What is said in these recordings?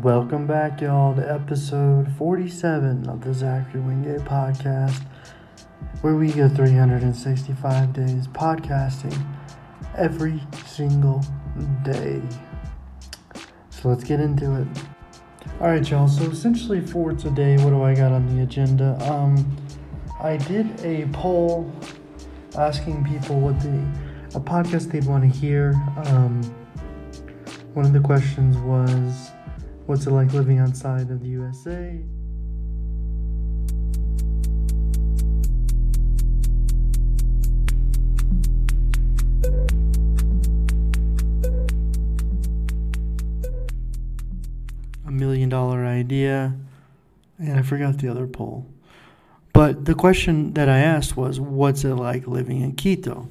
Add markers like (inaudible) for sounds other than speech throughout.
Welcome back, y'all, to episode 47 of the Zachary Wingate podcast, where we go 365 days podcasting every single day. So let's get into it. All right, y'all. So essentially, for today, what do I got on the agenda? Um, I did a poll asking people what the a podcast they'd want to hear. Um, one of the questions was What's it like living outside of the USA? A million dollar idea, and I forgot the other poll. But the question that I asked was, What's it like living in Quito?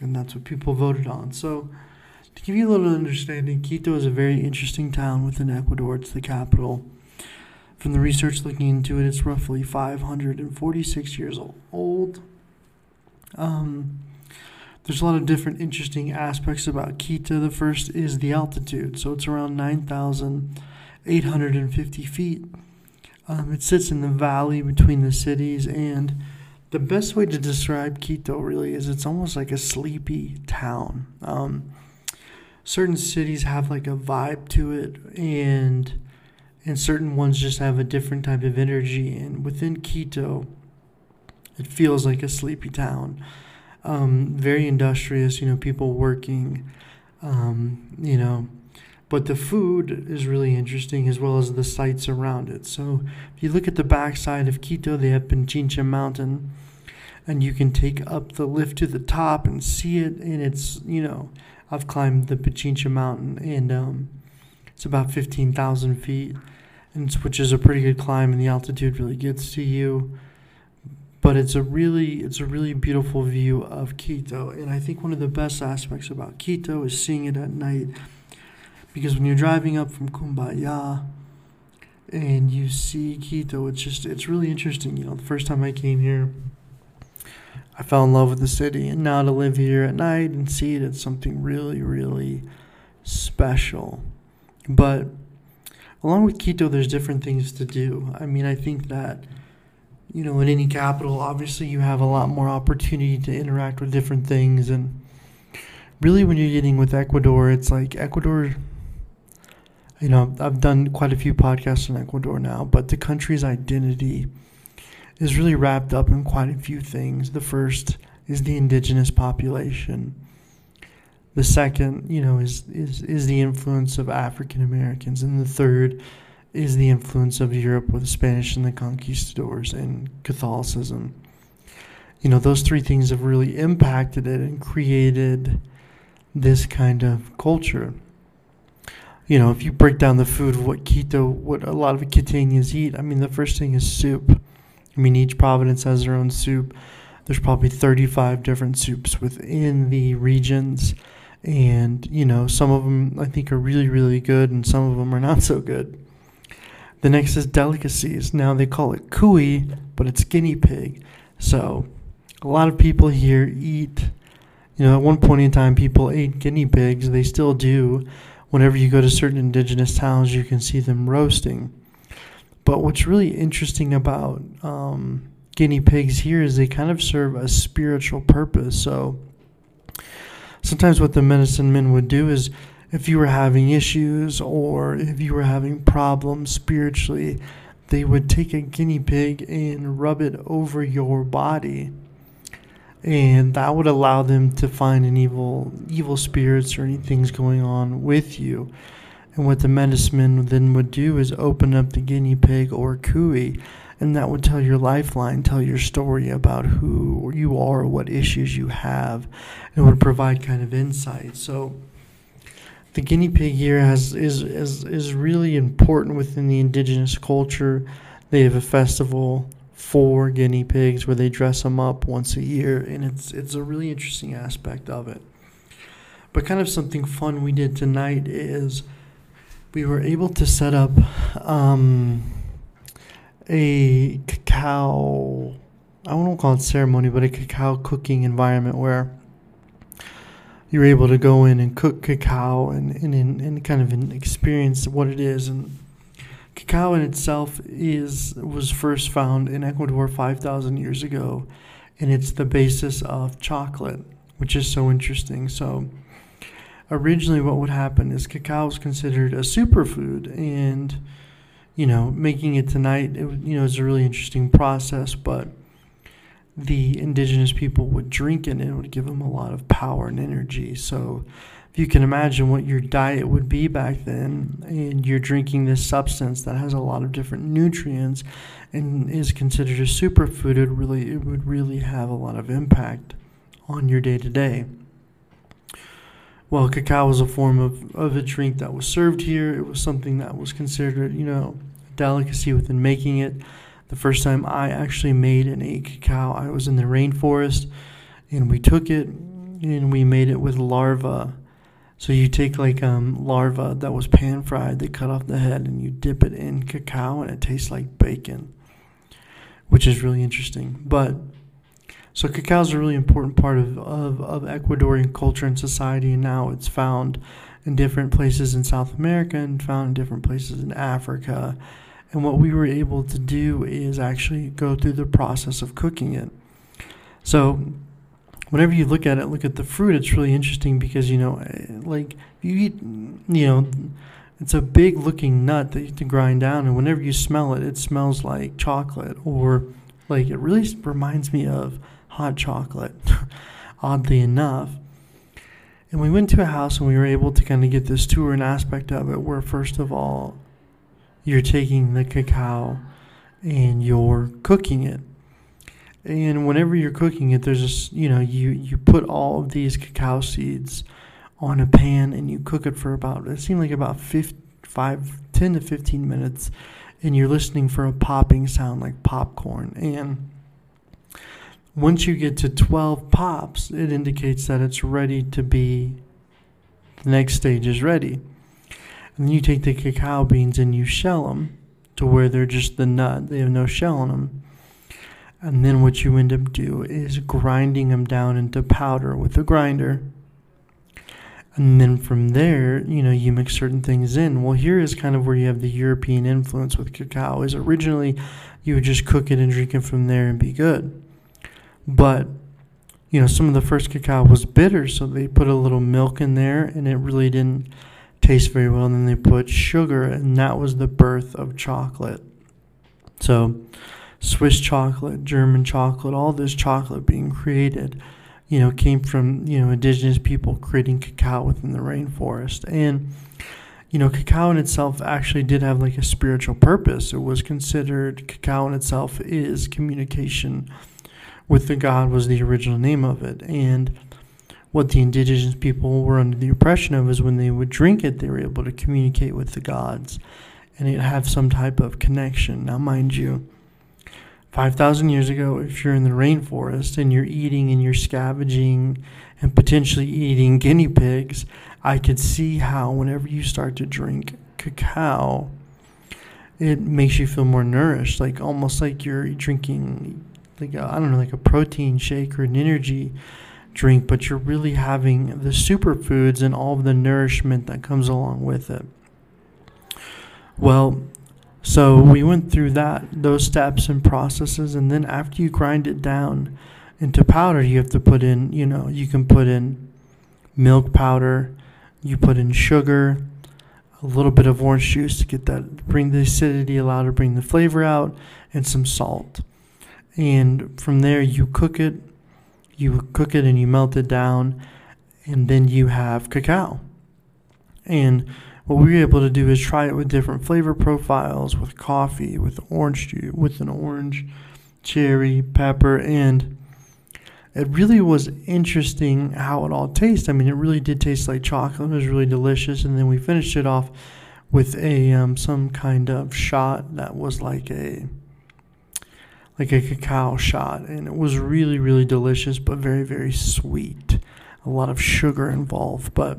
And that's what people voted on. So, to give you a little understanding, Quito is a very interesting town within Ecuador. It's the capital. From the research looking into it, it's roughly 546 years old. Um, there's a lot of different interesting aspects about Quito. The first is the altitude. So it's around 9,850 feet. Um, it sits in the valley between the cities, and the best way to describe Quito really is it's almost like a sleepy town. Um, certain cities have like a vibe to it and and certain ones just have a different type of energy and within Quito it feels like a sleepy town. Um, very industrious you know people working um, you know. But the food is really interesting as well as the sights around it. So if you look at the backside of Quito they have Pichincha Mountain and you can take up the lift to the top and see it and it's you know I've climbed the Pichincha Mountain, and um, it's about 15,000 feet, and which is a pretty good climb, and the altitude really gets to you. But it's a really it's a really beautiful view of Quito, and I think one of the best aspects about Quito is seeing it at night, because when you're driving up from Cumbaya, and you see Quito, it's just it's really interesting. You know, the first time I came here I fell in love with the city, and now to live here at night and see it, it's something really, really special. But along with Quito, there's different things to do. I mean, I think that, you know, in any capital, obviously you have a lot more opportunity to interact with different things. And really, when you're getting with Ecuador, it's like Ecuador, you know, I've done quite a few podcasts in Ecuador now, but the country's identity is really wrapped up in quite a few things. The first is the indigenous population. The second, you know, is is, is the influence of African Americans, and the third is the influence of Europe with the Spanish and the conquistadors and Catholicism. You know, those three things have really impacted it and created this kind of culture. You know, if you break down the food of what Quito, what a lot of Quiteños eat, I mean, the first thing is soup. I mean, each province has their own soup. There's probably 35 different soups within the regions. And, you know, some of them I think are really, really good, and some of them are not so good. The next is delicacies. Now they call it cuy, but it's guinea pig. So a lot of people here eat, you know, at one point in time, people ate guinea pigs. They still do. Whenever you go to certain indigenous towns, you can see them roasting. But what's really interesting about um, guinea pigs here is they kind of serve a spiritual purpose. So sometimes what the medicine men would do is if you were having issues or if you were having problems spiritually, they would take a guinea pig and rub it over your body. And that would allow them to find an evil evil spirits or anything's going on with you. And what the medicine then would do is open up the guinea pig or cuy, and that would tell your lifeline, tell your story about who you are, what issues you have, and would provide kind of insight. So the guinea pig here has is is is really important within the indigenous culture. They have a festival for guinea pigs where they dress them up once a year, and it's it's a really interesting aspect of it. But kind of something fun we did tonight is we were able to set up um, a cacao, I won't call it ceremony, but a cacao cooking environment where you're able to go in and cook cacao and, and, and kind of experience what it is. And cacao in itself is was first found in Ecuador 5,000 years ago, and it's the basis of chocolate, which is so interesting. So originally what would happen is cacao is considered a superfood and you know making it tonight it, you know is a really interesting process but the indigenous people would drink it and it would give them a lot of power and energy. So if you can imagine what your diet would be back then and you're drinking this substance that has a lot of different nutrients and is considered a superfood it really it would really have a lot of impact on your day to day well, cacao was a form of, of a drink that was served here. It was something that was considered, you know, a delicacy within making it. The first time I actually made an egg cacao, I was in the rainforest and we took it and we made it with larva. So you take like um, larva that was pan fried, they cut off the head, and you dip it in cacao, and it tastes like bacon, which is really interesting. But so cacao is a really important part of, of, of Ecuadorian culture and society, and now it's found in different places in South America and found in different places in Africa. And what we were able to do is actually go through the process of cooking it. So whenever you look at it, look at the fruit, it's really interesting because, you know, eh, like you eat, you know, it's a big looking nut that you have to grind down, and whenever you smell it, it smells like chocolate or like it really reminds me of hot chocolate, (laughs) oddly enough. And we went to a house and we were able to kind of get this tour and aspect of it where, first of all, you're taking the cacao and you're cooking it. And whenever you're cooking it, there's this, you know, you, you put all of these cacao seeds on a pan and you cook it for about, it seemed like about 5, 10 to 15 minutes. And you're listening for a popping sound like popcorn. And once you get to 12 pops, it indicates that it's ready to be, the next stage is ready. And then you take the cacao beans and you shell them to where they're just the nut, they have no shell on them. And then what you end up do is grinding them down into powder with a grinder. And then from there, you know, you mix certain things in. Well, here is kind of where you have the European influence with cacao. Is originally you would just cook it and drink it from there and be good. But you know, some of the first cacao was bitter, so they put a little milk in there, and it really didn't taste very well. And then they put sugar, and that was the birth of chocolate. So, Swiss chocolate, German chocolate, all this chocolate being created, you know, came from you know indigenous people creating cacao within the rainforest, and you know, cacao in itself actually did have like a spiritual purpose. It was considered cacao in itself is communication with the God was the original name of it. And what the indigenous people were under the oppression of is when they would drink it, they were able to communicate with the gods and it have some type of connection. Now, mind you, 5,000 years ago, if you're in the rainforest and you're eating and you're scavenging and potentially eating guinea pigs, I could see how whenever you start to drink cacao, it makes you feel more nourished, like almost like you're drinking like I don't know, like a protein shake or an energy drink, but you're really having the superfoods and all of the nourishment that comes along with it. Well, so we went through that those steps and processes and then after you grind it down into powder, you have to put in, you know, you can put in milk powder, you put in sugar, a little bit of orange juice to get that bring the acidity, allow to bring the flavor out, and some salt and from there you cook it. You cook it and you melt it down and then you have cacao. And what we were able to do is try it with different flavor profiles with coffee with orange juice with an orange cherry pepper. And it really was interesting how it all tastes. I mean it really did taste like chocolate. It was really delicious. And then we finished it off with a um, some kind of shot that was like a like a cacao shot, and it was really, really delicious, but very, very sweet. A lot of sugar involved, but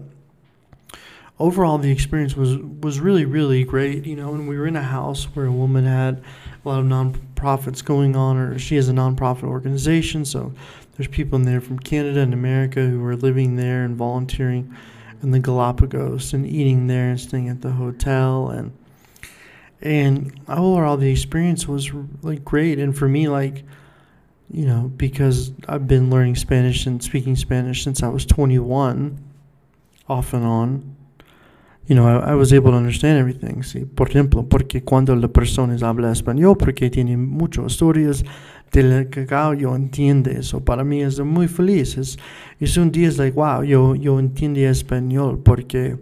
overall the experience was was really, really great. You know, and we were in a house where a woman had a lot of nonprofits going on, or she has a nonprofit organization, so there's people in there from Canada and America who are living there and volunteering in the Galapagos and eating there and staying at the hotel and and overall the experience was like great and for me like you know because I've been learning Spanish and speaking Spanish since I was 21 off and on you know, I, I, was able to understand everything. Sí, por ejemplo, porque cuando la persona habla español, porque tiene muchas historias del cacao, yo entiendo eso. Para mí es muy feliz. Es, es un día, es like, wow, yo, yo entiendo español, porque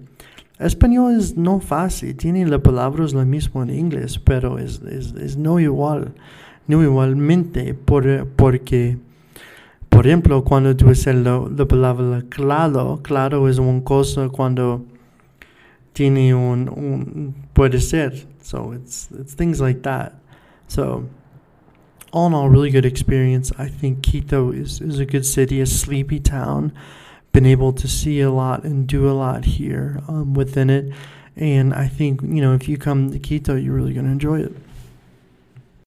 español es no fácil. Tiene las palabras lo mismo en inglés, pero es, es, es no igual. No igualmente, por, porque, por ejemplo, cuando tú dices la, la palabra claro, claro es una cosa cuando tiene un, un puede ser. So it's it's things like that. So all in all, really good experience. I think Quito is, is a good city, a sleepy town. Been able to see a lot and do a lot here um, within it. And I think, you know, if you come to Quito, you're really going to enjoy it.